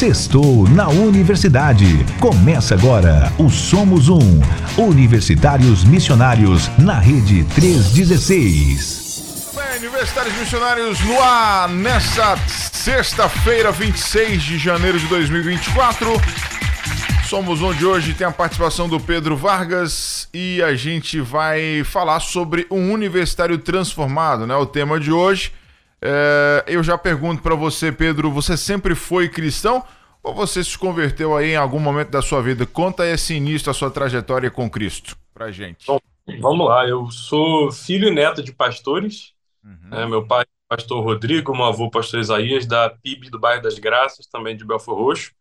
Sextou na Universidade. Começa agora o Somos Um. Universitários Missionários na Rede 316. Bem, Universitários Missionários no ar nessa sexta-feira, 26 de janeiro de 2024. Somos Um de hoje tem a participação do Pedro Vargas e a gente vai falar sobre um universitário transformado, né? O tema de hoje. É, eu já pergunto para você, Pedro, você sempre foi cristão ou você se converteu aí em algum momento da sua vida? Conta esse início da sua trajetória com Cristo pra gente. Bom, vamos lá, eu sou filho e neto de pastores. Uhum. né? meu pai é pastor Rodrigo, meu avô pastor Isaías, da PIB do bairro das Graças, também de Belfor Roxo.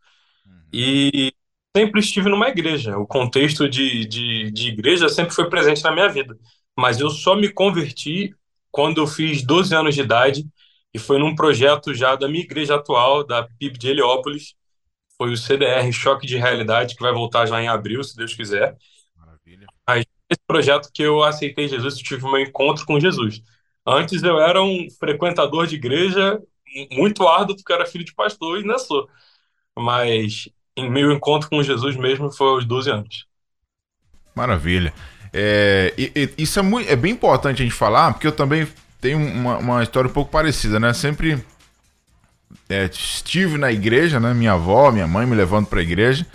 E sempre estive numa igreja. O contexto de, de, de igreja sempre foi presente na minha vida. Mas eu só me converti quando eu fiz 12 anos de idade e foi num projeto já da minha igreja atual, da PIB de Heliópolis. Foi o CDR, Choque de Realidade, que vai voltar já em abril, se Deus quiser. Maravilha. Esse projeto que eu aceitei Jesus, eu tive meu encontro com Jesus. Antes eu era um frequentador de igreja muito árduo, porque eu era filho de pastor e ainda sou. Mas em meu encontro com Jesus mesmo foi aos 12 anos. Maravilha. É, e- e- isso é, muito, é bem importante a gente falar, porque eu também tenho uma, uma história um pouco parecida, né? Sempre é, estive na igreja, né? Minha avó, minha mãe me levando pra igreja.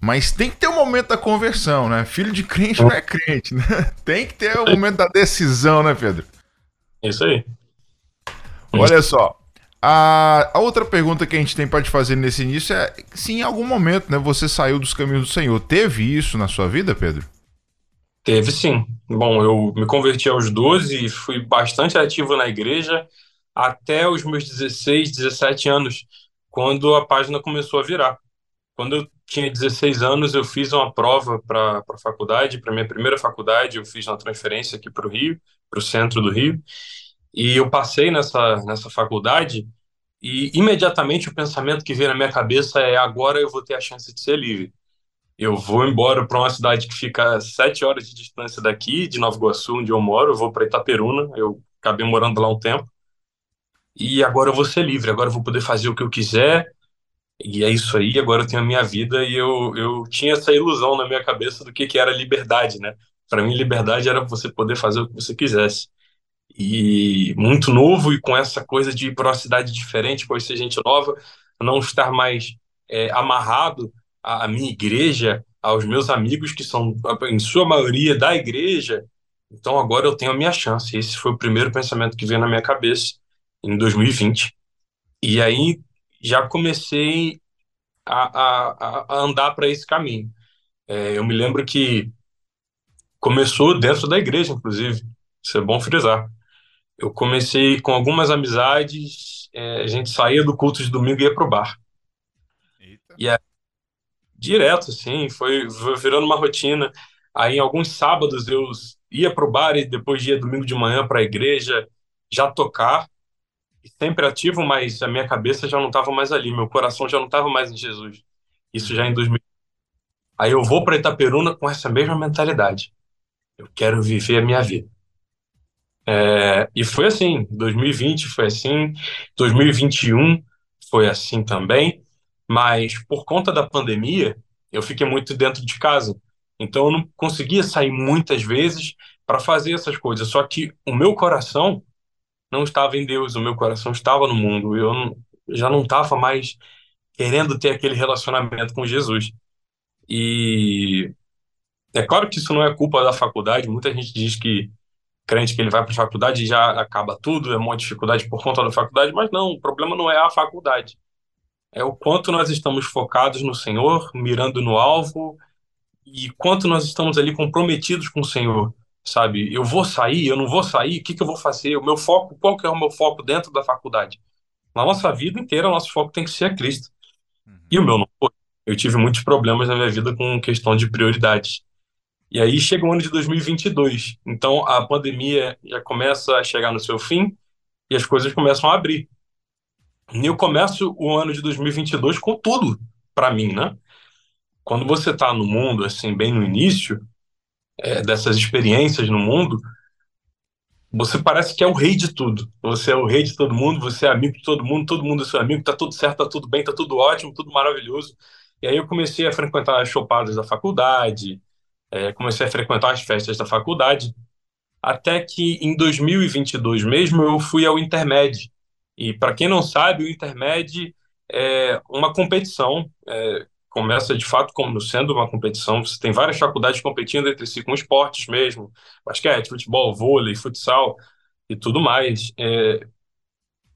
Mas tem que ter o momento da conversão, né? Filho de crente não é crente, né? Tem que ter o momento da decisão, né, Pedro? É isso aí. Olha só. A, a outra pergunta que a gente tem pra te fazer nesse início é se em algum momento, né, você saiu dos caminhos do Senhor. Teve isso na sua vida, Pedro? Teve sim. Bom, eu me converti aos 12 e fui bastante ativo na igreja até os meus 16, 17 anos, quando a página começou a virar. Quando eu tinha 16 anos, eu fiz uma prova para a faculdade, para minha primeira faculdade, eu fiz uma transferência aqui para o Rio, para o centro do Rio, e eu passei nessa, nessa faculdade e imediatamente o pensamento que veio na minha cabeça é agora eu vou ter a chance de ser livre. Eu vou embora para uma cidade que fica sete horas de distância daqui, de Nova Iguaçu, onde eu moro. Eu vou para Itaperuna. Eu acabei morando lá um tempo. E agora eu vou ser livre. Agora eu vou poder fazer o que eu quiser. E é isso aí. Agora eu tenho a minha vida. E eu, eu tinha essa ilusão na minha cabeça do que, que era liberdade, né? Para mim, liberdade era você poder fazer o que você quisesse. E muito novo e com essa coisa de ir para uma cidade diferente, conhecer gente nova, não estar mais é, amarrado à minha igreja, aos meus amigos que são, em sua maioria, da igreja. Então agora eu tenho a minha chance. Esse foi o primeiro pensamento que veio na minha cabeça em 2020. E aí já comecei a, a, a andar para esse caminho. É, eu me lembro que começou dentro da igreja, inclusive. Isso é bom frisar. Eu comecei com algumas amizades, é, a gente saía do culto de domingo e ia pro bar. Eita. E aí, direto, assim, foi, virando uma rotina. Aí, em alguns sábados, eu ia pro bar e depois ia domingo de manhã para a igreja, já tocar, sempre ativo, mas a minha cabeça já não estava mais ali, meu coração já não estava mais em Jesus. Isso já em 2000. Aí eu vou para Itaperuna com essa mesma mentalidade. Eu quero viver a minha vida. É, e foi assim, 2020 foi assim, 2021 foi assim também, mas por conta da pandemia, eu fiquei muito dentro de casa. Então eu não conseguia sair muitas vezes para fazer essas coisas. Só que o meu coração não estava em Deus, o meu coração estava no mundo. Eu não- já não estava mais querendo ter aquele relacionamento com Jesus. E é claro que isso não é culpa da faculdade. Muita gente diz que crente que ele vai para a faculdade e já acaba tudo, é uma dificuldade por conta da faculdade, mas não, o problema não é a faculdade. É o quanto nós estamos focados no Senhor, mirando no alvo, e quanto nós estamos ali comprometidos com o Senhor, sabe? Eu vou sair, eu não vou sair, o que que eu vou fazer? O meu foco, qual que é o meu foco dentro da faculdade? Na nossa vida inteira, nosso foco tem que ser a Cristo. E o meu não foi. Eu tive muitos problemas na minha vida com questão de prioridades. E aí chega o ano de 2022. Então a pandemia já começa a chegar no seu fim e as coisas começam a abrir. E eu começo o ano de 2022 com tudo para mim, né? Quando você está no mundo, assim, bem no início é, dessas experiências no mundo, você parece que é o rei de tudo. Você é o rei de todo mundo, você é amigo de todo mundo, todo mundo é seu amigo, tá tudo certo, tá tudo bem, tá tudo ótimo, tudo maravilhoso. E aí eu comecei a frequentar as chopadas da faculdade, é, comecei a frequentar as festas da faculdade, até que em 2022 mesmo eu fui ao Intermed. E para quem não sabe, o Intermed é uma competição, é, começa de fato como sendo uma competição. Você tem várias faculdades competindo entre si com esportes mesmo, basquete, futebol, vôlei, futsal e tudo mais. É,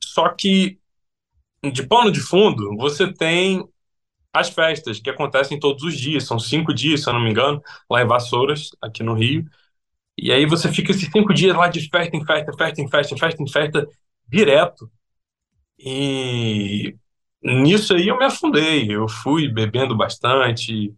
só que de pano de fundo, você tem as festas que acontecem todos os dias, são cinco dias, se eu não me engano, lá em Vassouras, aqui no Rio. E aí você fica esses cinco dias lá de festa em festa, festa em festa, festa em festa, direto. E nisso aí eu me afundei. Eu fui bebendo bastante,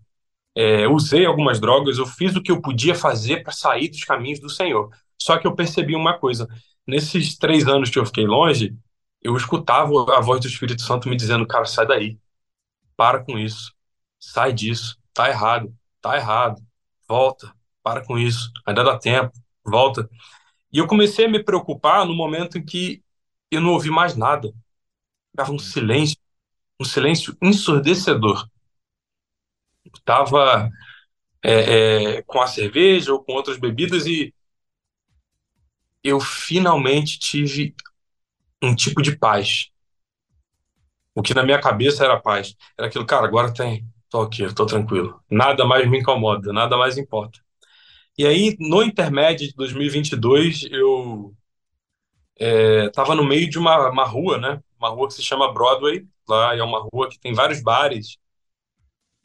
é, usei algumas drogas, eu fiz o que eu podia fazer para sair dos caminhos do Senhor. Só que eu percebi uma coisa: nesses três anos que eu fiquei longe, eu escutava a voz do Espírito Santo me dizendo, cara, sai daí, para com isso, sai disso, tá errado, tá errado, volta, para com isso, ainda dá tempo, volta. E eu comecei a me preocupar no momento em que eu não ouvi mais nada. Tava um silêncio, um silêncio ensurdecedor. Estava é, é, com a cerveja ou com outras bebidas e eu finalmente tive um tipo de paz. O que na minha cabeça era paz. Era aquilo, cara, agora tem, tô aqui, tô tranquilo. Nada mais me incomoda, nada mais importa. E aí, no intermédio de 2022, eu estava é, no meio de uma, uma rua, né? Uma rua que se chama Broadway. Lá é uma rua que tem vários bares.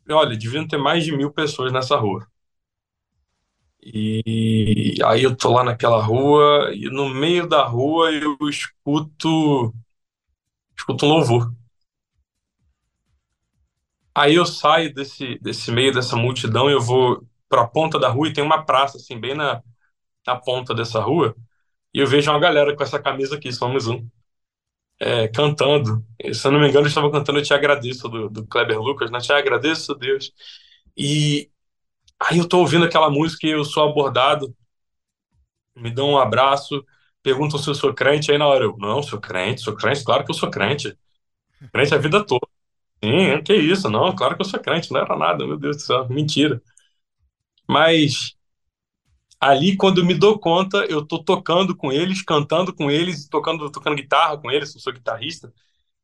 E, olha, deviam ter mais de mil pessoas nessa rua. E aí eu tô lá naquela rua e no meio da rua eu escuto escuto um louvor. Aí eu saio desse desse meio dessa multidão eu vou para a ponta da rua e tem uma praça assim bem na, na ponta dessa rua e eu vejo uma galera com essa camisa aqui, somos um, é, cantando. E, se eu não me engano, eu estava cantando Eu Te Agradeço, do, do Kleber Lucas, né? Te agradeço, Deus. E Aí eu tô ouvindo aquela música e eu sou abordado, me dão um abraço, perguntam se eu sou crente, aí na hora eu, não, sou crente, sou crente, claro que eu sou crente. Crente a vida toda. Sim, que isso, não, claro que eu sou crente, não era nada, meu Deus do céu, mentira. Mas ali quando eu me dou conta, eu tô tocando com eles, cantando com eles, tocando, tocando guitarra com eles, eu sou guitarrista.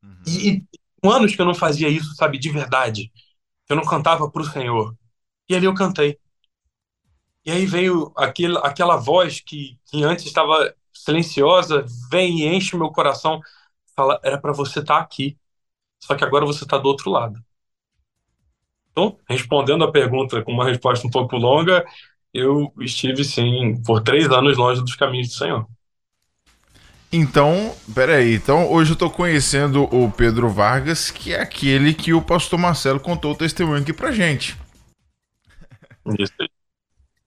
Uhum. E, e anos que eu não fazia isso, sabe, de verdade. Eu não cantava pro Senhor. E ali eu cantei. E aí veio aquele, aquela voz que, que antes estava silenciosa, vem e enche meu coração. Fala, era para você estar tá aqui. Só que agora você está do outro lado. Então, respondendo a pergunta com uma resposta um pouco longa, eu estive, sim, por três anos longe dos caminhos do Senhor. Então, peraí, então hoje eu tô conhecendo o Pedro Vargas, que é aquele que o pastor Marcelo contou o testemunho aqui pra gente. Isso aí.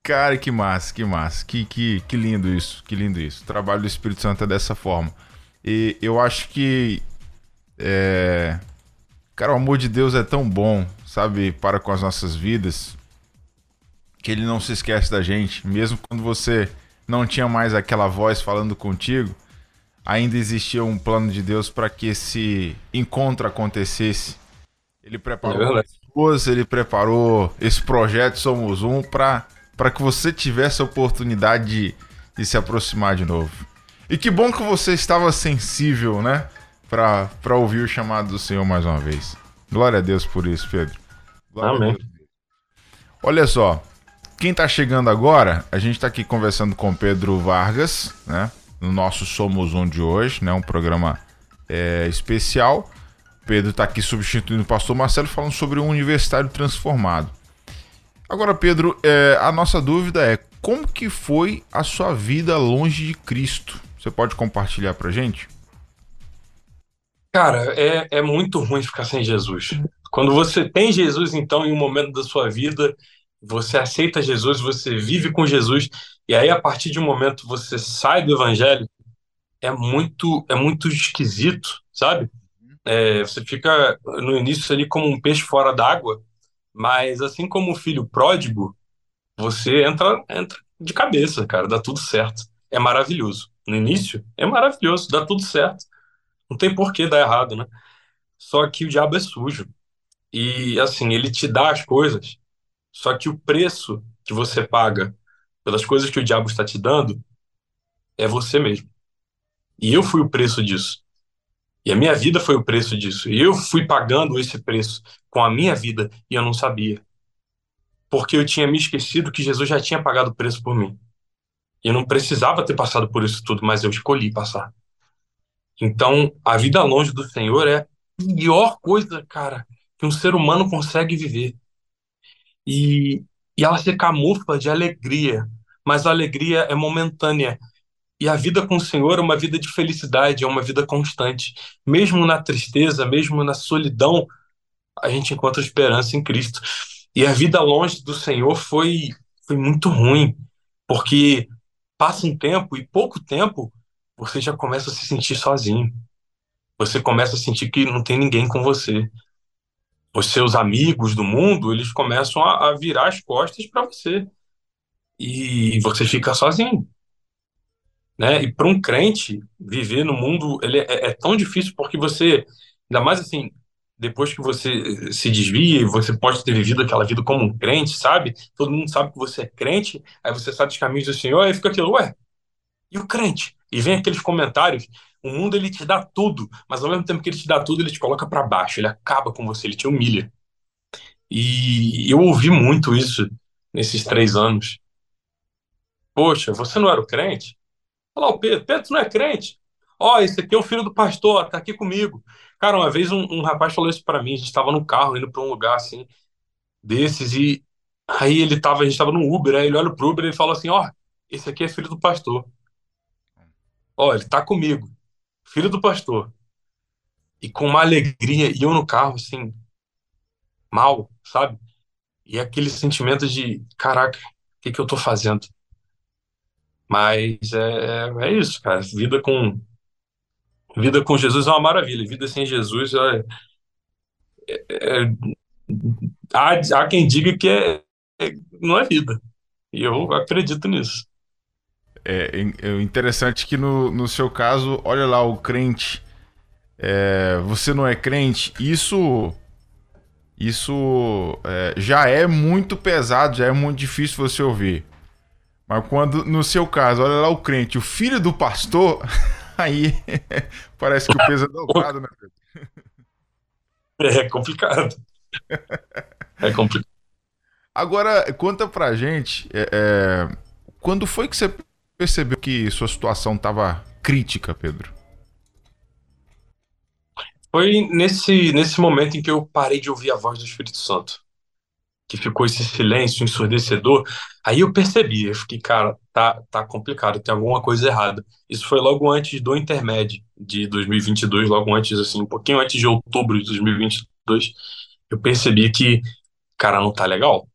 Cara, que massa, que massa. Que, que, que lindo isso, que lindo isso. O trabalho do Espírito Santo é dessa forma. E eu acho que. É... Cara, o amor de Deus é tão bom, sabe, para com as nossas vidas, que ele não se esquece da gente. Mesmo quando você não tinha mais aquela voz falando contigo, ainda existia um plano de Deus para que esse encontro acontecesse. Ele preparou é pessoas, ele preparou esse projeto Somos Um para que você tivesse a oportunidade de, de se aproximar de novo. E que bom que você estava sensível, né? Para ouvir o chamado do Senhor mais uma vez. Glória a Deus por isso, Pedro. Glória Amém. Olha só, quem está chegando agora, a gente está aqui conversando com Pedro Vargas, né? No nosso Somos Um de hoje, né? Um programa é, especial. Pedro está aqui substituindo o pastor Marcelo falando sobre o universitário transformado. Agora, Pedro, é, a nossa dúvida é como que foi a sua vida longe de Cristo? Você pode compartilhar pra gente? Cara, é, é muito ruim ficar sem Jesus. Quando você tem Jesus, então, em um momento da sua vida, você aceita Jesus, você vive com Jesus, e aí a partir de um momento você sai do evangelho, é muito, é muito esquisito, sabe? É, você fica no início ali como um peixe fora d'água, mas assim como o filho pródigo, você entra, entra de cabeça, cara, dá tudo certo. É maravilhoso. no início, é maravilhoso, dá tudo certo. Não tem por que dar errado, né? Só que o diabo é sujo. E assim, ele te dá as coisas, só que o preço que você paga pelas coisas que o diabo está te dando é você mesmo. E eu fui o preço disso. E a minha vida foi o preço disso. E eu fui pagando esse preço com a minha vida e eu não sabia. Porque eu tinha me esquecido que Jesus já tinha pagado o preço por mim. E eu não precisava ter passado por isso tudo, mas eu escolhi passar. Então, a vida longe do Senhor é a pior coisa, cara, que um ser humano consegue viver. E, e ela se camufla de alegria, mas a alegria é momentânea. E a vida com o Senhor é uma vida de felicidade, é uma vida constante. Mesmo na tristeza, mesmo na solidão, a gente encontra esperança em Cristo. E a vida longe do Senhor foi, foi muito ruim, porque passa um tempo e pouco tempo você já começa a se sentir sozinho. Você começa a sentir que não tem ninguém com você. Os seus amigos do mundo, eles começam a, a virar as costas para você. E você fica sozinho né? E para um crente viver no mundo ele é, é, tão difícil porque você, ainda mais assim, depois que você se desvia e você pode ter vivido aquela vida como um crente, sabe? Todo mundo sabe que você é crente, aí você sabe os caminhos do Senhor, aí fica aquilo, ué, e o crente? E vem aqueles comentários, o mundo ele te dá tudo, mas ao mesmo tempo que ele te dá tudo, ele te coloca para baixo, ele acaba com você, ele te humilha. E eu ouvi muito isso nesses três anos. Poxa, você não era o crente? Olha lá o Pedro. Pedro, não é crente? Ó, oh, esse aqui é o filho do pastor, tá aqui comigo. Cara, uma vez um, um rapaz falou isso para mim. A gente estava no carro indo para um lugar assim, desses, e aí ele tava, a gente tava no Uber, aí ele olha pro Uber e ele fala assim: Ó, oh, esse aqui é filho do pastor. Ó, oh, ele tá comigo, filho do pastor. E com uma alegria, e eu no carro, assim, mal, sabe? E aquele sentimento de: caraca, o que, que eu tô fazendo? Mas é, é isso, cara. Vida com vida com Jesus é uma maravilha. Vida sem Jesus é, é, é há, há quem diga que é, é, não é vida. E eu acredito nisso. É, é interessante que no, no seu caso, olha lá, o crente, é, você não é crente, isso isso é, já é muito pesado, já é muito difícil você ouvir. Mas quando, no seu caso, olha lá o crente, o filho do pastor, aí parece que o peso é dobrado, né? É complicado. É complicado. Agora, conta pra gente, é, é, quando foi que você percebeu que sua situação estava crítica, Pedro? Foi nesse, nesse momento em que eu parei de ouvir a voz do Espírito Santo que ficou esse silêncio ensurdecedor, aí eu percebi, eu fiquei, cara, tá, tá complicado, tem alguma coisa errada. Isso foi logo antes do intermédio de 2022, logo antes, assim, um pouquinho antes de outubro de 2022, eu percebi que, cara, não tá legal.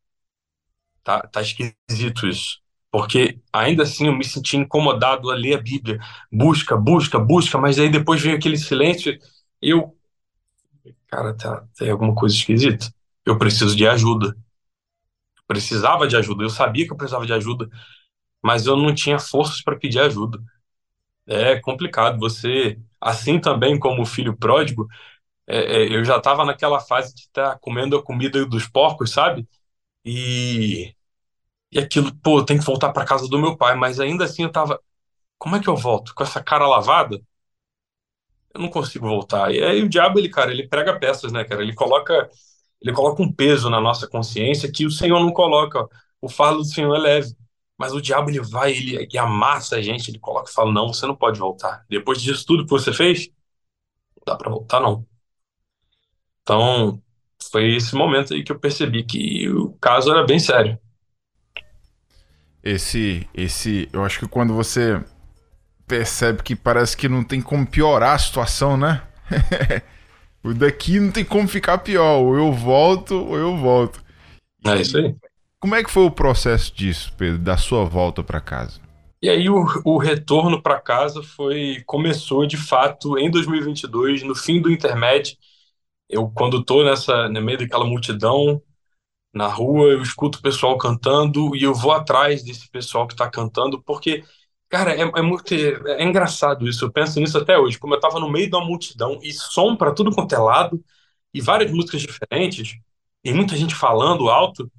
Tá, tá esquisito isso. Porque ainda assim eu me senti incomodado a ler a Bíblia. Busca, busca, busca, mas aí depois veio aquele silêncio. Eu, cara, tá, tem alguma coisa esquisita. Eu preciso de ajuda precisava de ajuda, eu sabia que eu precisava de ajuda, mas eu não tinha forças para pedir ajuda. É complicado. Você, assim também como o filho pródigo, é, é, eu já estava naquela fase de estar tá comendo a comida dos porcos, sabe? E, e aquilo, pô, eu tenho que voltar para casa do meu pai, mas ainda assim eu tava, como é que eu volto? Com essa cara lavada? Eu não consigo voltar. E aí o diabo, ele, cara, ele prega peças, né, cara? Ele coloca ele coloca um peso na nossa consciência que o Senhor não coloca. O fardo do Senhor é leve. Mas o diabo, ele vai, ele, ele amassa a gente, ele coloca e fala: não, você não pode voltar. Depois disso tudo que você fez, não dá para voltar, não. Então, foi esse momento aí que eu percebi que o caso era bem sério. Esse, esse, eu acho que quando você percebe que parece que não tem como piorar a situação, né? O daqui não tem como ficar pior. Ou eu volto, ou eu volto. É isso aí. Como é que foi o processo disso, Pedro, da sua volta para casa? E aí o, o retorno para casa foi começou de fato em 2022, no fim do intermédio. Eu quando tô nessa no meio daquela multidão na rua, eu escuto o pessoal cantando e eu vou atrás desse pessoal que está cantando porque Cara, é, é muito é, é engraçado isso. Eu penso nisso até hoje. Como eu tava no meio uma multidão e som para tudo quanto é lado, e várias músicas diferentes, e muita gente falando alto,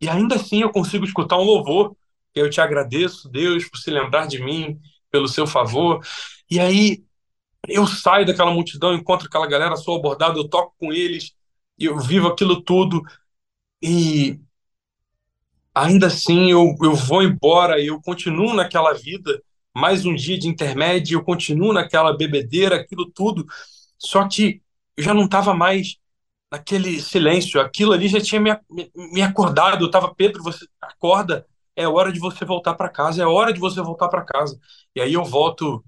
e ainda assim eu consigo escutar um louvor. Eu te agradeço, Deus, por se lembrar de mim, pelo seu favor. E aí eu saio daquela multidão, encontro aquela galera, sou abordado, eu toco com eles, eu vivo aquilo tudo. E ainda assim eu, eu vou embora, eu continuo naquela vida, mais um dia de intermédio, eu continuo naquela bebedeira, aquilo tudo, só que eu já não estava mais naquele silêncio, aquilo ali já tinha me, me, acordado, eu estava, Pedro, você acorda, é hora de você voltar para casa, é hora de você voltar para casa. E aí eu volto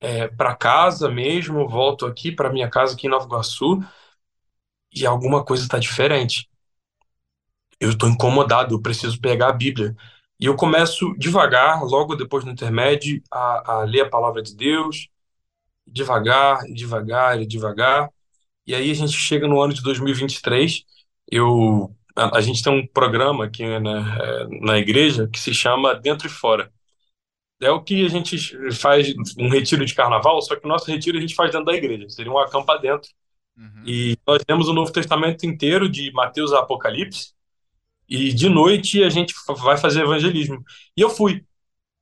é, para casa mesmo, volto aqui para minha casa aqui em Nova Iguaçu, e alguma coisa está diferente eu estou incomodado, eu preciso pegar a Bíblia. E eu começo devagar, logo depois do intermédio, a, a ler a palavra de Deus, devagar, devagar, devagar. E aí a gente chega no ano de 2023, eu, a, a gente tem um programa aqui né, na igreja que se chama Dentro e Fora. É o que a gente faz um retiro de carnaval, só que o nosso retiro a gente faz dentro da igreja, seria um acampa dentro. Uhum. E nós temos o Novo Testamento inteiro de Mateus a Apocalipse, e de noite a gente vai fazer evangelismo. E eu fui.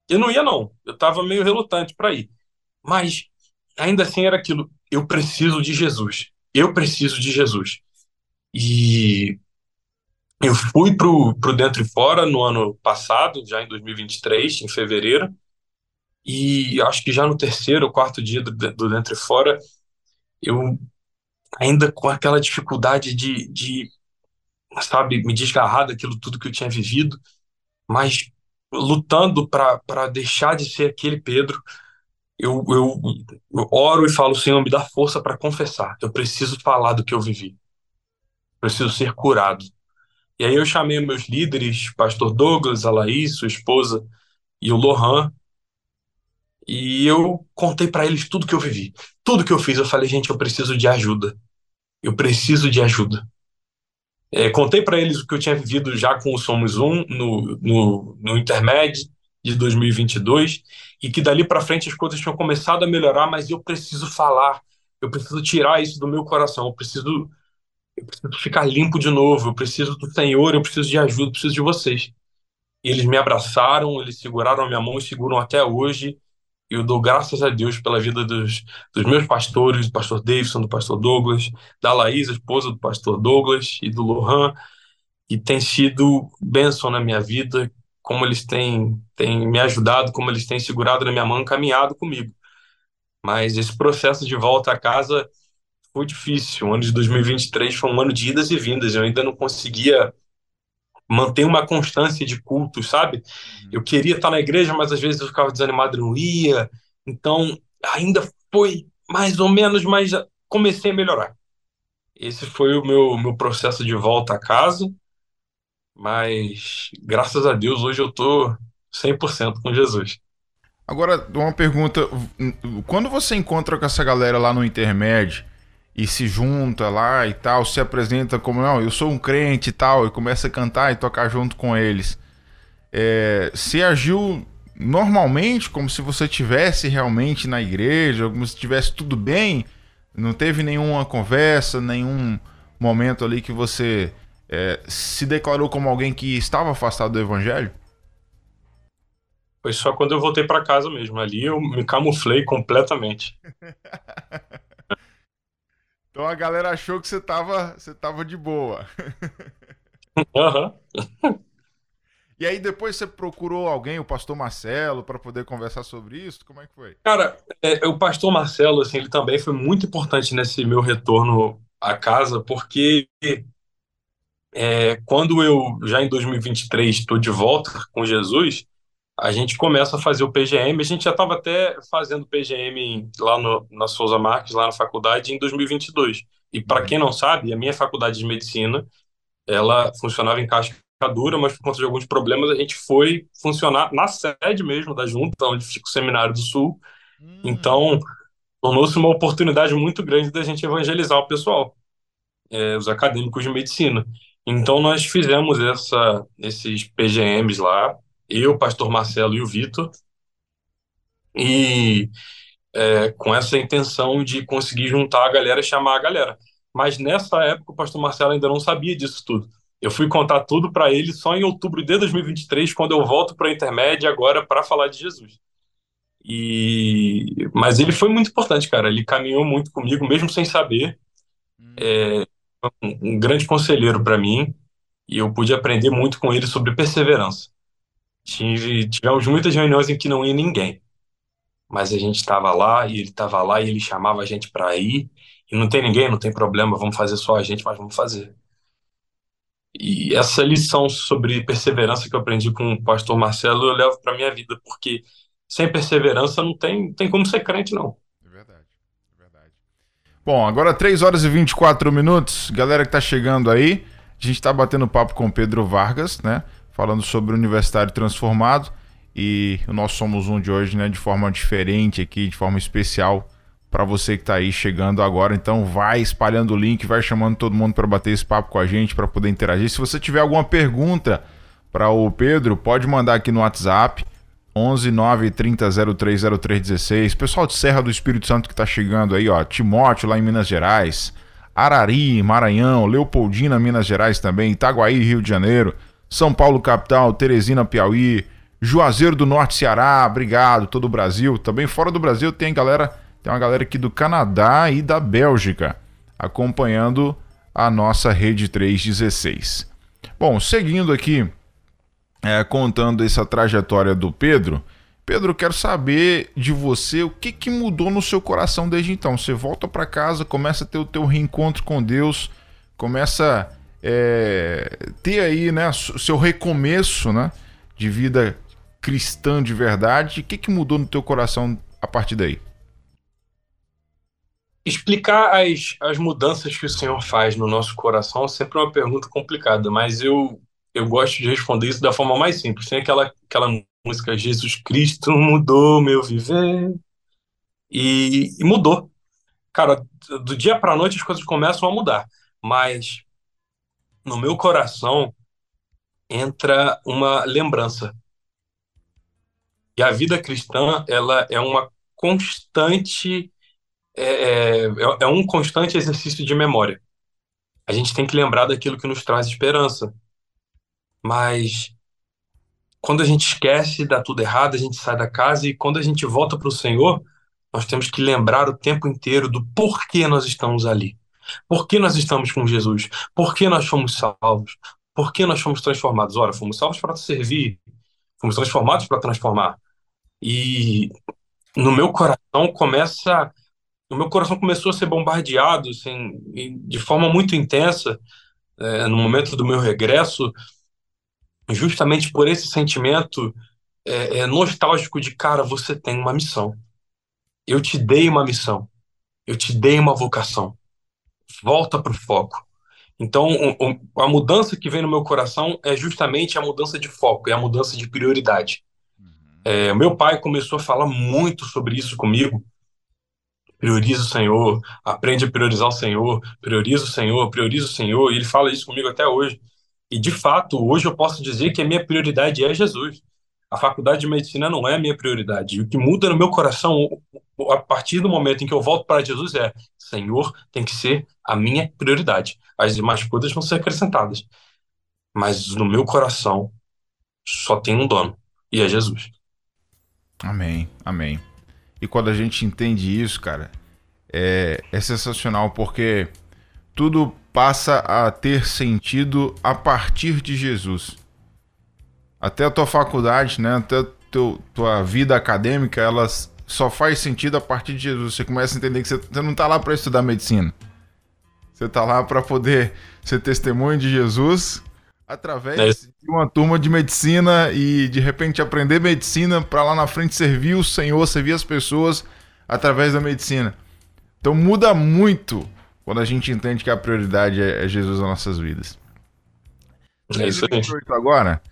Eu não ia, não. Eu estava meio relutante para ir. Mas, ainda assim, era aquilo. Eu preciso de Jesus. Eu preciso de Jesus. E eu fui pro, pro Dentro e Fora no ano passado, já em 2023, em fevereiro. E acho que já no terceiro ou quarto dia do, do Dentro e Fora, eu ainda com aquela dificuldade de, de sabe, me desgarrar daquilo tudo que eu tinha vivido, mas lutando para deixar de ser aquele Pedro, eu, eu, eu oro e falo, Senhor, me dá força para confessar. Eu preciso falar do que eu vivi. Preciso ser curado. E aí eu chamei meus líderes, pastor Douglas, a Laís, sua esposa, e o Lohan, e eu contei para eles tudo que eu vivi. Tudo que eu fiz, eu falei, gente, eu preciso de ajuda. Eu preciso de ajuda. É, contei para eles o que eu tinha vivido já com o Somos Um no, no, no intermédio de 2022 e que dali para frente as coisas tinham começado a melhorar, mas eu preciso falar, eu preciso tirar isso do meu coração, eu preciso, eu preciso ficar limpo de novo, eu preciso do Senhor, eu preciso de ajuda, eu preciso de vocês. E eles me abraçaram, eles seguraram a minha mão e seguram até hoje. Eu dou graças a Deus pela vida dos, dos meus pastores, do pastor Davidson, do pastor Douglas, da Laís, esposa do pastor Douglas, e do Lohan, que tem sido bênção na minha vida, como eles têm, têm me ajudado, como eles têm segurado na minha mão, caminhado comigo. Mas esse processo de volta a casa foi difícil. O ano de 2023 foi um ano de idas e vindas. Eu ainda não conseguia manter uma constância de culto, sabe? Uhum. Eu queria estar na igreja, mas às vezes eu ficava desanimado e não ia. Então, ainda foi mais ou menos, mas comecei a melhorar. Esse foi o meu, meu processo de volta a casa, mas graças a Deus hoje eu tô 100% com Jesus. Agora, uma pergunta: quando você encontra com essa galera lá no intermédio, e se junta lá e tal, se apresenta como, não, eu sou um crente e tal, e começa a cantar e tocar junto com eles. É, se agiu normalmente, como se você tivesse realmente na igreja, como se tivesse tudo bem, não teve nenhuma conversa, nenhum momento ali que você é, se declarou como alguém que estava afastado do evangelho? Foi só quando eu voltei para casa mesmo. Ali eu me camuflei completamente. Então a galera achou que você tava, você tava de boa. Uhum. E aí depois você procurou alguém, o pastor Marcelo, para poder conversar sobre isso? Como é que foi? Cara, é, o pastor Marcelo, assim, ele também foi muito importante nesse meu retorno à casa, porque é, quando eu, já em 2023, estou de volta com Jesus, a gente começa a fazer o PGM. A gente já estava até fazendo PGM lá no, na Souza Marques, lá na faculdade, em 2022. E para uhum. quem não sabe, a minha faculdade de medicina, ela funcionava em cascadura, mas por conta de alguns problemas a gente foi funcionar na sede mesmo da junta, onde fica o Seminário do Sul. Hum. Então, tornou-se uma oportunidade muito grande da gente evangelizar o pessoal, é, os acadêmicos de medicina. Então, nós fizemos essa, esses PGMs lá, eu, o pastor Marcelo e o Vitor. e é, com essa intenção de conseguir juntar a galera e chamar a galera. Mas nessa época o pastor Marcelo ainda não sabia disso tudo. Eu fui contar tudo para ele só em outubro de 2023, quando eu volto para a intermédia agora para falar de Jesus. E mas ele foi muito importante, cara. Ele caminhou muito comigo, mesmo sem saber. Hum. É, um, um grande conselheiro para mim e eu pude aprender muito com ele sobre perseverança. Tive, tivemos muitas reuniões em que não ia ninguém, mas a gente estava lá e ele estava lá e ele chamava a gente para ir e não tem ninguém, não tem problema, vamos fazer só a gente, mas vamos fazer. E essa lição sobre perseverança que eu aprendi com o pastor Marcelo eu levo para minha vida, porque sem perseverança não tem, tem como ser crente, não. É verdade, é verdade. Bom, agora 3 horas e 24 minutos. Galera que tá chegando aí, a gente tá batendo papo com o Pedro Vargas, né? Falando sobre o Universitário Transformado. E o nosso Somos Um de hoje, né? De forma diferente aqui, de forma especial para você que está aí chegando agora. Então vai espalhando o link, vai chamando todo mundo para bater esse papo com a gente, para poder interagir. Se você tiver alguma pergunta para o Pedro, pode mandar aqui no WhatsApp 11 9 30 03 0316. Pessoal de Serra do Espírito Santo que está chegando aí, ó, Timóteo lá em Minas Gerais, Arari, Maranhão, Leopoldina, Minas Gerais também, Itaguaí, Rio de Janeiro, São Paulo capital, Teresina, Piauí, Juazeiro do Norte, Ceará, obrigado, todo o Brasil. Também fora do Brasil tem galera tem uma galera aqui do Canadá e da Bélgica acompanhando a nossa Rede 316. Bom, seguindo aqui, é, contando essa trajetória do Pedro. Pedro, quero saber de você o que, que mudou no seu coração desde então. Você volta para casa, começa a ter o teu reencontro com Deus, começa é, ter aí né, seu recomeço né, de vida cristã de verdade. O que, que mudou no teu coração a partir daí? Explicar as, as mudanças que o Senhor faz no nosso coração é sempre uma pergunta complicada, mas eu, eu gosto de responder isso da forma mais simples. Tem aquela, aquela música Jesus Cristo mudou meu viver. E, e mudou. Cara, do dia para noite as coisas começam a mudar, mas no meu coração entra uma lembrança. E a vida cristã, ela é uma constante é, é, é um constante exercício de memória. A gente tem que lembrar daquilo que nos traz esperança. Mas quando a gente esquece, dá tudo errado, a gente sai da casa e quando a gente volta para o Senhor, nós temos que lembrar o tempo inteiro do porquê nós estamos ali. Por que nós estamos com Jesus? Por que nós fomos salvos? Por que nós fomos transformados? Ora, fomos salvos para servir, fomos transformados para transformar. E no meu coração começa o meu coração começou a ser bombardeado assim, de forma muito intensa é, no momento do meu regresso, justamente por esse sentimento é, é, nostálgico de cara, você tem uma missão. Eu te dei uma missão. Eu te dei uma vocação. Volta para o foco. Então, a mudança que vem no meu coração é justamente a mudança de foco, é a mudança de prioridade. Uhum. É, meu pai começou a falar muito sobre isso comigo prioriza o Senhor, aprende a priorizar o Senhor, prioriza o Senhor, prioriza o Senhor, e ele fala isso comigo até hoje. E de fato, hoje eu posso dizer que a minha prioridade é Jesus. A faculdade de medicina não é a minha prioridade. E o que muda no meu coração a partir do momento em que eu volto para Jesus é: Senhor tem que ser a minha prioridade. As demais coisas vão ser acrescentadas. Mas no meu coração só tem um dono, e é Jesus. Amém, amém. E quando a gente entende isso, cara, é, é sensacional porque tudo passa a ter sentido a partir de Jesus. Até a tua faculdade, né? Até a teu, tua vida acadêmica, ela só faz sentido a partir de Jesus. Você começa a entender que você, você não está lá para estudar medicina. Você está lá para poder ser testemunho de Jesus através é de uma turma de medicina e de repente aprender medicina para lá na frente servir o Senhor, servir as pessoas através da medicina. Então muda muito quando a gente entende que a prioridade é, é Jesus nas nossas vidas. É isso aí. 28 agora.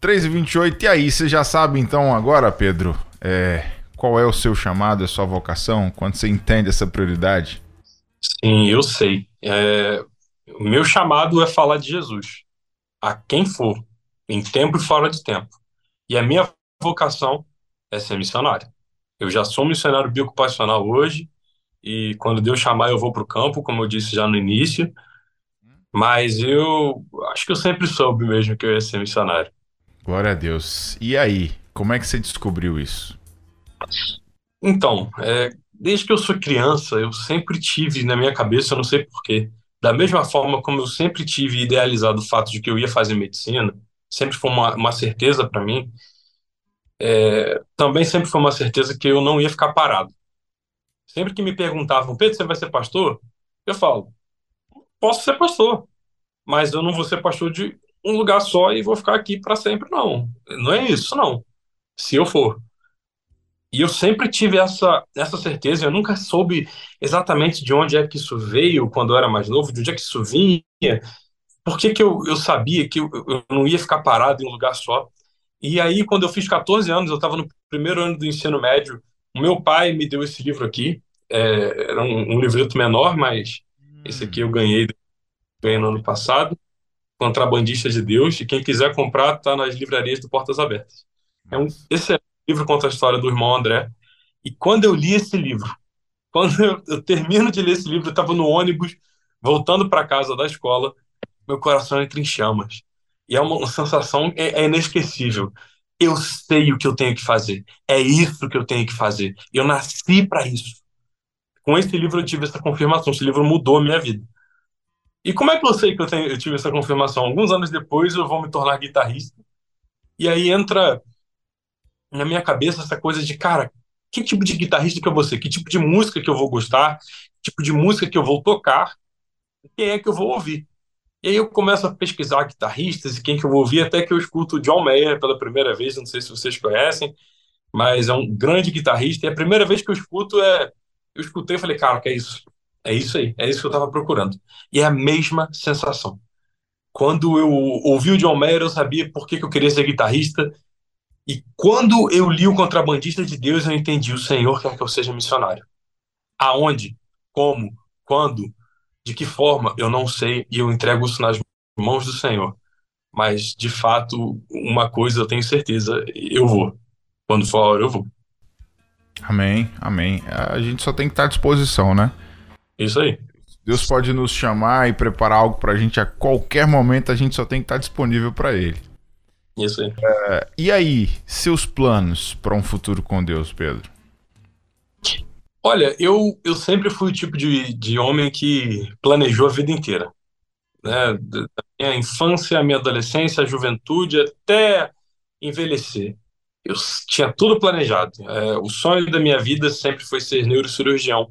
3 e 28 e aí, você já sabe então agora, Pedro, é, qual é o seu chamado, a sua vocação, quando você entende essa prioridade? Sim, eu sei. É, o meu chamado é falar de Jesus a quem for, em tempo e fora de tempo. E a minha vocação é ser missionário. Eu já sou missionário biocupacional hoje, e quando Deus chamar eu vou para o campo, como eu disse já no início, mas eu acho que eu sempre soube mesmo que eu ia ser missionário. Glória a Deus. E aí, como é que você descobriu isso? Então, é, desde que eu sou criança, eu sempre tive na minha cabeça, eu não sei porquê, da mesma forma como eu sempre tive idealizado o fato de que eu ia fazer medicina, sempre foi uma, uma certeza para mim, é, também sempre foi uma certeza que eu não ia ficar parado. Sempre que me perguntavam, Pedro, você vai ser pastor? Eu falo, posso ser pastor, mas eu não vou ser pastor de um lugar só e vou ficar aqui para sempre, não. Não é isso, não. Se eu for. E eu sempre tive essa, essa certeza, eu nunca soube exatamente de onde é que isso veio quando eu era mais novo, de onde é que isso vinha, por que, que eu, eu sabia que eu, eu não ia ficar parado em um lugar só. E aí, quando eu fiz 14 anos, eu estava no primeiro ano do ensino médio, o meu pai me deu esse livro aqui, é, era um, um livreto menor, mas hum. esse aqui eu ganhei, ganhei no ano passado, Contrabandista de Deus, e quem quiser comprar está nas livrarias do Portas Abertas. É um excelente livro conta a história do irmão André. E quando eu li esse livro, quando eu, eu termino de ler esse livro, eu estava no ônibus, voltando para casa da escola, meu coração entra em chamas. E é uma, uma sensação é, é, inesquecível. Eu sei o que eu tenho que fazer. É isso que eu tenho que fazer. Eu nasci para isso. Com esse livro eu tive essa confirmação. Esse livro mudou a minha vida. E como é que eu sei que eu, tenho, eu tive essa confirmação? Alguns anos depois eu vou me tornar guitarrista. E aí entra na minha cabeça essa coisa de, cara, que tipo de guitarrista que eu vou ser? Que tipo de música que eu vou gostar? Que tipo de música que eu vou tocar? Quem é que eu vou ouvir? E aí eu começo a pesquisar guitarristas e quem que eu vou ouvir, até que eu escuto o John Mayer pela primeira vez, não sei se vocês conhecem, mas é um grande guitarrista, e a primeira vez que eu escuto é... Eu escutei e falei, cara, que é isso? É isso aí, é isso que eu estava procurando. E é a mesma sensação. Quando eu ouvi o John Mayer, eu sabia por que, que eu queria ser guitarrista, e quando eu li o Contrabandista de Deus, eu entendi: o Senhor quer que eu seja missionário. Aonde? Como? Quando? De que forma? Eu não sei e eu entrego isso nas mãos do Senhor. Mas, de fato, uma coisa eu tenho certeza: eu vou. Quando for a hora, eu vou. Amém, amém. A gente só tem que estar à disposição, né? Isso aí. Deus pode nos chamar e preparar algo para a gente a qualquer momento, a gente só tem que estar disponível para Ele. Isso aí. É, e aí, seus planos para um futuro com Deus, Pedro? Olha, eu, eu sempre fui o tipo de, de homem que planejou a vida inteira. Né? Da minha infância, a minha adolescência, a juventude, até envelhecer. Eu tinha tudo planejado. É, o sonho da minha vida sempre foi ser neurocirurgião.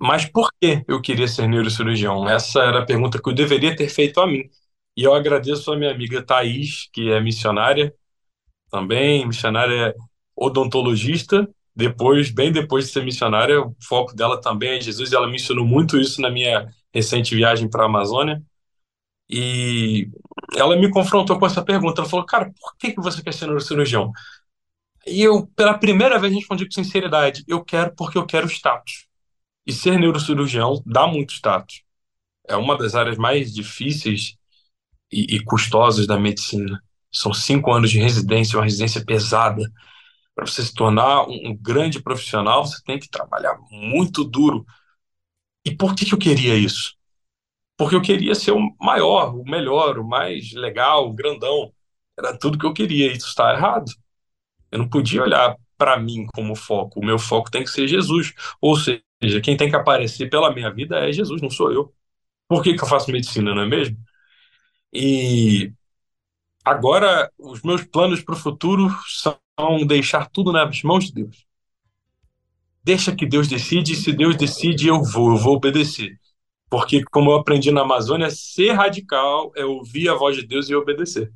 Uhum. Mas por que eu queria ser neurocirurgião? Essa era a pergunta que eu deveria ter feito a mim. E eu agradeço a minha amiga Thaís, que é missionária também, missionária odontologista. Depois, bem depois de ser missionária, o foco dela também é Jesus. Ela me ensinou muito isso na minha recente viagem para a Amazônia. E ela me confrontou com essa pergunta. Ela falou, cara, por que, que você quer ser neurocirurgião? E eu, pela primeira vez, respondi com sinceridade: eu quero porque eu quero status. E ser neurocirurgião dá muito status. É uma das áreas mais difíceis e, e custosas da medicina. São cinco anos de residência, uma residência pesada. Para você se tornar um, um grande profissional, você tem que trabalhar muito duro. E por que, que eu queria isso? Porque eu queria ser o maior, o melhor, o mais legal, o grandão. Era tudo que eu queria. Isso está errado. Eu não podia olhar para mim como foco. O meu foco tem que ser Jesus. Ou seja, quem tem que aparecer pela minha vida é Jesus, não sou eu. Por que, que eu faço medicina, não é mesmo? E agora os meus planos para o futuro são deixar tudo nas mãos de Deus. Deixa que Deus decide, se Deus decide, eu vou, eu vou obedecer. Porque, como eu aprendi na Amazônia, ser radical é ouvir a voz de Deus e obedecer.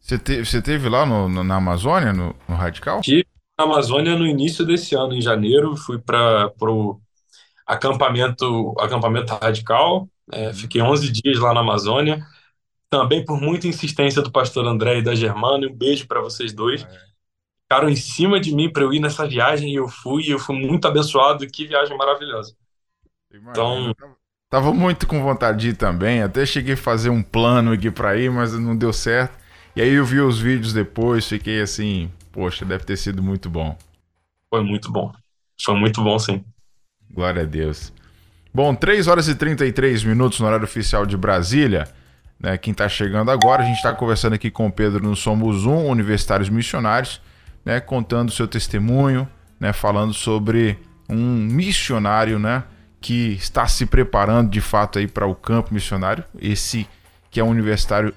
Você, te, você teve lá no, no, na Amazônia, no, no Radical? Tive Amazônia no início desse ano, em janeiro. Fui para o acampamento, acampamento radical. É, fiquei 11 dias lá na Amazônia também por muita insistência do pastor André e da Germana. Um beijo para vocês dois. Ficaram em cima de mim para eu ir nessa viagem e eu fui, e eu fui muito abençoado. Que viagem maravilhosa. Então, tava muito com vontade de ir também. Até cheguei a fazer um plano aqui para ir, mas não deu certo. E aí eu vi os vídeos depois, fiquei assim, poxa, deve ter sido muito bom. Foi muito bom. Foi muito bom, sim. Glória a Deus. Bom, 3 horas e 33 minutos no horário oficial de Brasília. Né, quem está chegando agora, a gente está conversando aqui com o Pedro no Somos Um, Universitários Missionários, né, contando o seu testemunho, né, falando sobre um missionário né, que está se preparando de fato aí para o campo missionário. Esse que é um universitário,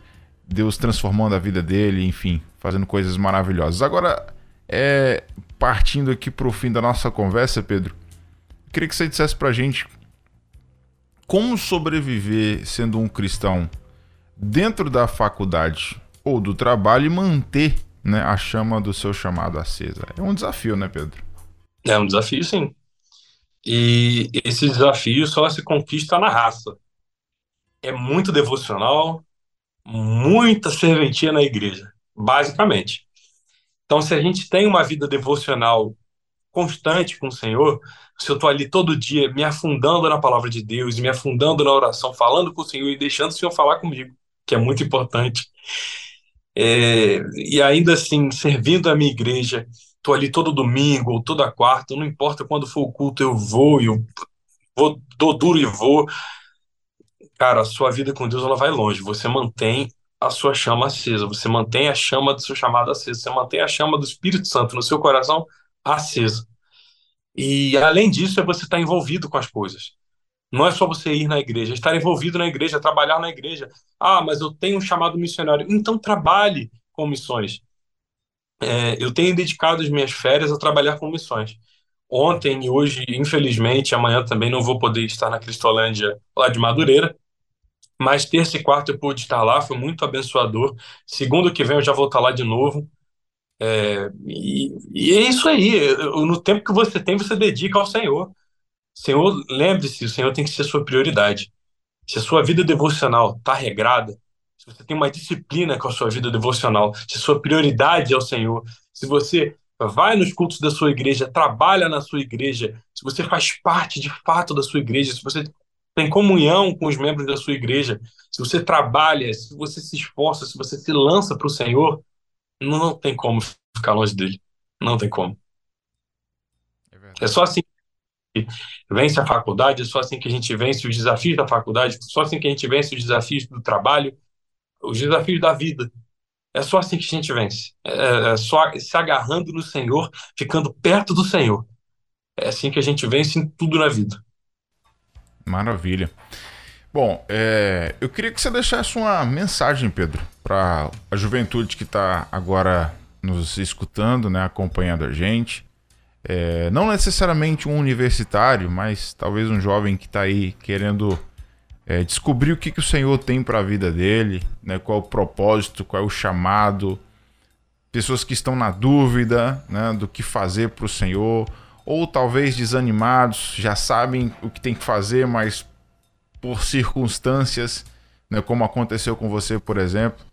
Deus transformando a vida dele, enfim, fazendo coisas maravilhosas. Agora, é, partindo aqui para o fim da nossa conversa, Pedro, queria que você dissesse para a gente como sobreviver sendo um cristão dentro da faculdade ou do trabalho e manter né, a chama do seu chamado acesa. É um desafio, né, Pedro? É um desafio, sim. E esse desafio só se conquista na raça. É muito devocional, muita serventia na igreja, basicamente. Então, se a gente tem uma vida devocional constante com o Senhor, se eu estou ali todo dia me afundando na palavra de Deus, me afundando na oração, falando com o Senhor e deixando o Senhor falar comigo, que é muito importante. É, e ainda assim, servindo a minha igreja, estou ali todo domingo ou toda quarta, não importa quando for o culto, eu vou, eu vou, dou duro e vou. Cara, a sua vida com Deus ela vai longe. Você mantém a sua chama acesa, você mantém a chama do seu chamado acesa, você mantém a chama do Espírito Santo no seu coração acesa. E além disso, é você estar envolvido com as coisas. Não é só você ir na igreja, é estar envolvido na igreja, trabalhar na igreja. Ah, mas eu tenho um chamado missionário. Então trabalhe com missões. É, eu tenho dedicado as minhas férias a trabalhar com missões. Ontem e hoje, infelizmente, amanhã também não vou poder estar na Cristolândia lá de Madureira, mas terça e quarta eu pude estar lá, foi muito abençoador. Segundo que vem eu já vou estar lá de novo. É, e, e, é isso aí. No tempo que você tem, você dedica ao Senhor. Senhor, lembre-se, o Senhor tem que ser sua prioridade. Se a sua vida devocional está regrada, se você tem uma disciplina com a sua vida devocional, se a sua prioridade é o Senhor, se você vai nos cultos da sua igreja, trabalha na sua igreja, se você faz parte de fato da sua igreja, se você tem comunhão com os membros da sua igreja, se você trabalha, se você se esforça, se você se lança para o Senhor, não, tem como ficar longe dele. Não tem como. É, é só assim que vence a faculdade, é só assim que a gente vence os desafios da faculdade, é só assim que a gente vence os desafios do trabalho, os desafios da vida. É só assim que a gente vence. É, é só se agarrando no Senhor, ficando perto do Senhor. É assim que a gente vence em tudo na vida. Maravilha. Bom, é, eu queria que você deixasse uma mensagem, Pedro, para a juventude que está agora nos escutando, né, acompanhando a gente. É, não necessariamente um universitário, mas talvez um jovem que está aí querendo é, descobrir o que, que o Senhor tem para a vida dele, né, qual é o propósito, qual é o chamado. Pessoas que estão na dúvida né, do que fazer para o Senhor, ou talvez desanimados, já sabem o que tem que fazer, mas por circunstâncias, né, como aconteceu com você, por exemplo,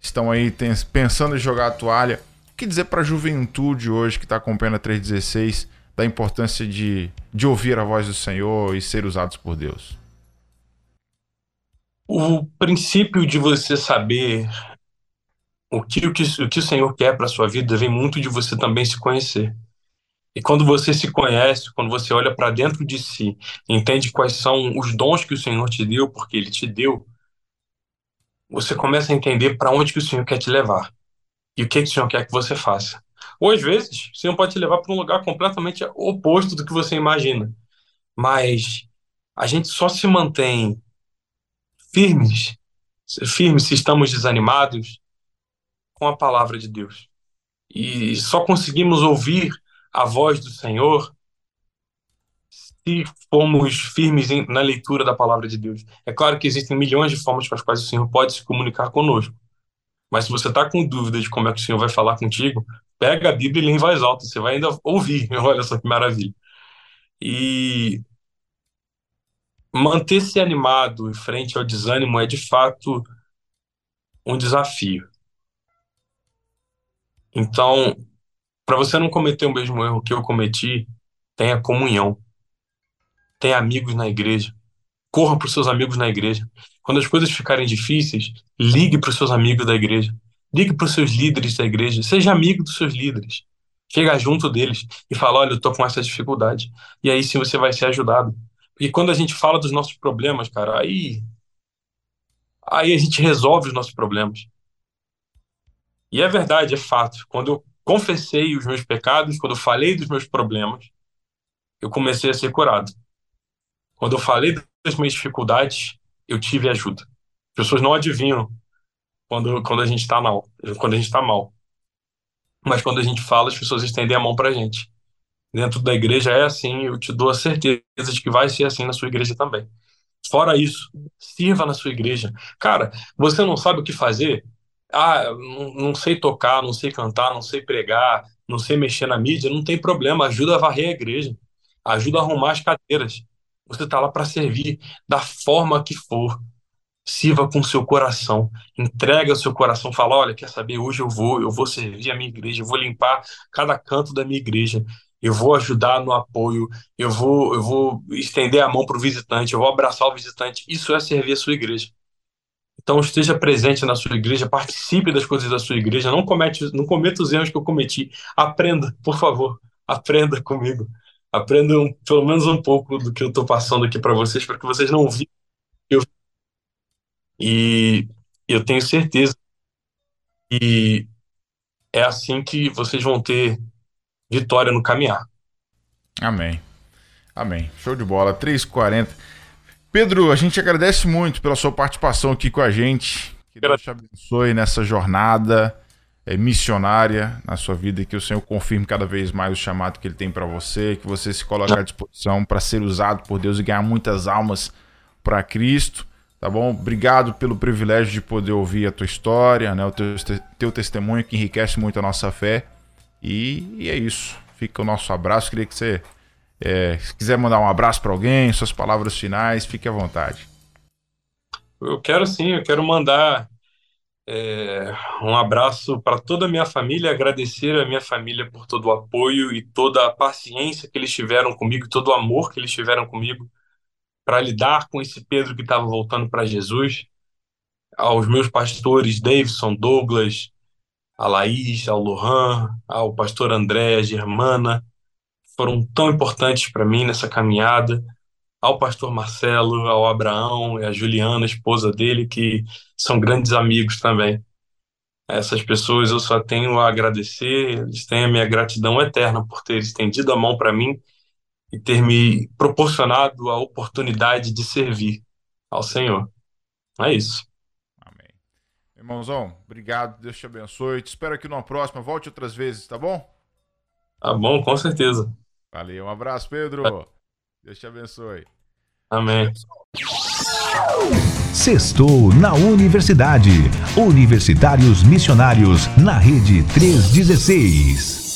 estão aí pensando em jogar a toalha. O que dizer para a juventude hoje que está acompanhando a 316 da importância de, de ouvir a voz do Senhor e ser usados por Deus? O princípio de você saber o que o, que, o, que o Senhor quer para sua vida vem muito de você também se conhecer. E quando você se conhece, quando você olha para dentro de si, entende quais são os dons que o Senhor te deu, porque Ele te deu, você começa a entender para onde que o Senhor quer te levar e o que, que o Senhor quer que você faça. Ou às vezes, o Senhor pode te levar para um lugar completamente oposto do que você imagina. Mas a gente só se mantém firmes, firmes se estamos desanimados com a palavra de Deus. E só conseguimos ouvir a voz do Senhor se formos firmes em, na leitura da palavra de Deus. É claro que existem milhões de formas pelas quais o Senhor pode se comunicar conosco. Mas se você está com dúvida de como é que o Senhor vai falar contigo, pega a Bíblia e lê em voz alta. Você vai ainda ouvir. Olha só que maravilha. E manter-se animado em frente ao desânimo é de fato um desafio. Então, para você não cometer o mesmo erro que eu cometi, tenha comunhão. Tenha amigos na igreja. Corra para os seus amigos na igreja. Quando as coisas ficarem difíceis, ligue para os seus amigos da igreja. Ligue para os seus líderes da igreja. Seja amigo dos seus líderes. Chega junto deles e fala: olha, eu tô com essa dificuldade. E aí sim você vai ser ajudado. Porque quando a gente fala dos nossos problemas, cara, aí. Aí a gente resolve os nossos problemas. E é verdade, é fato. Quando eu confessei os meus pecados, quando eu falei dos meus problemas, eu comecei a ser curado. Quando eu falei das minhas dificuldades, eu tive ajuda. As pessoas não adivinham quando, quando a gente está mal, quando a gente está mal. Mas quando a gente fala, as pessoas estendem a mão para a gente. Dentro da igreja é assim, eu te dou a certeza de que vai ser assim na sua igreja também. Fora isso, sirva na sua igreja. Cara, você não sabe o que fazer? Ah, não, não sei tocar, não sei cantar, não sei pregar, não sei mexer na mídia, não tem problema, ajuda a varrer a igreja, ajuda a arrumar as cadeiras. Você está lá para servir da forma que for sirva com seu coração, entrega o seu coração, fala, olha, quer saber, hoje eu vou, eu vou servir a minha igreja, eu vou limpar cada canto da minha igreja, eu vou ajudar no apoio, eu vou, eu vou estender a mão para o visitante, eu vou abraçar o visitante. Isso é servir a sua igreja. Então esteja presente na sua igreja, participe das coisas da sua igreja, não comete, não cometa os erros que eu cometi. Aprenda, por favor, aprenda comigo. Aprendam pelo menos um pouco do que eu estou passando aqui para vocês, para que vocês não vivam e eu tenho certeza que é assim que vocês vão ter vitória no caminhar. Amém. Amém. Show de bola. 3h40. Pedro, a gente agradece muito pela sua participação aqui com a gente. Que Deus te abençoe nessa jornada é, missionária na sua vida, que o Senhor confirme cada vez mais o chamado que Ele tem para você, que você se coloque à disposição para ser usado por Deus e ganhar muitas almas para Cristo. Tá bom? Obrigado pelo privilégio de poder ouvir a tua história, né? o teu, teu testemunho que enriquece muito a nossa fé. E, e é isso. Fica o nosso abraço. Queria que você, é, se quiser mandar um abraço para alguém, suas palavras finais, fique à vontade. Eu quero sim, eu quero mandar é, um abraço para toda a minha família, agradecer a minha família por todo o apoio e toda a paciência que eles tiveram comigo, todo o amor que eles tiveram comigo para lidar com esse Pedro que estava voltando para Jesus, aos meus pastores Davidson, Douglas, a Laís, ao Lohan, ao pastor André, a Germana, foram tão importantes para mim nessa caminhada, ao pastor Marcelo, ao Abraão e a Juliana, a esposa dele, que são grandes amigos também. Essas pessoas eu só tenho a agradecer, eles têm a minha gratidão eterna por ter estendido a mão para mim e ter me proporcionado a oportunidade de servir ao Senhor. É isso. Amém. Irmãozão, obrigado, Deus te abençoe. Te espero aqui numa próxima. Volte outras vezes, tá bom? Tá bom, com certeza. Valeu, um abraço, Pedro. Deus te abençoe. Amém. Sextou na Universidade. Universitários Missionários na Rede 316.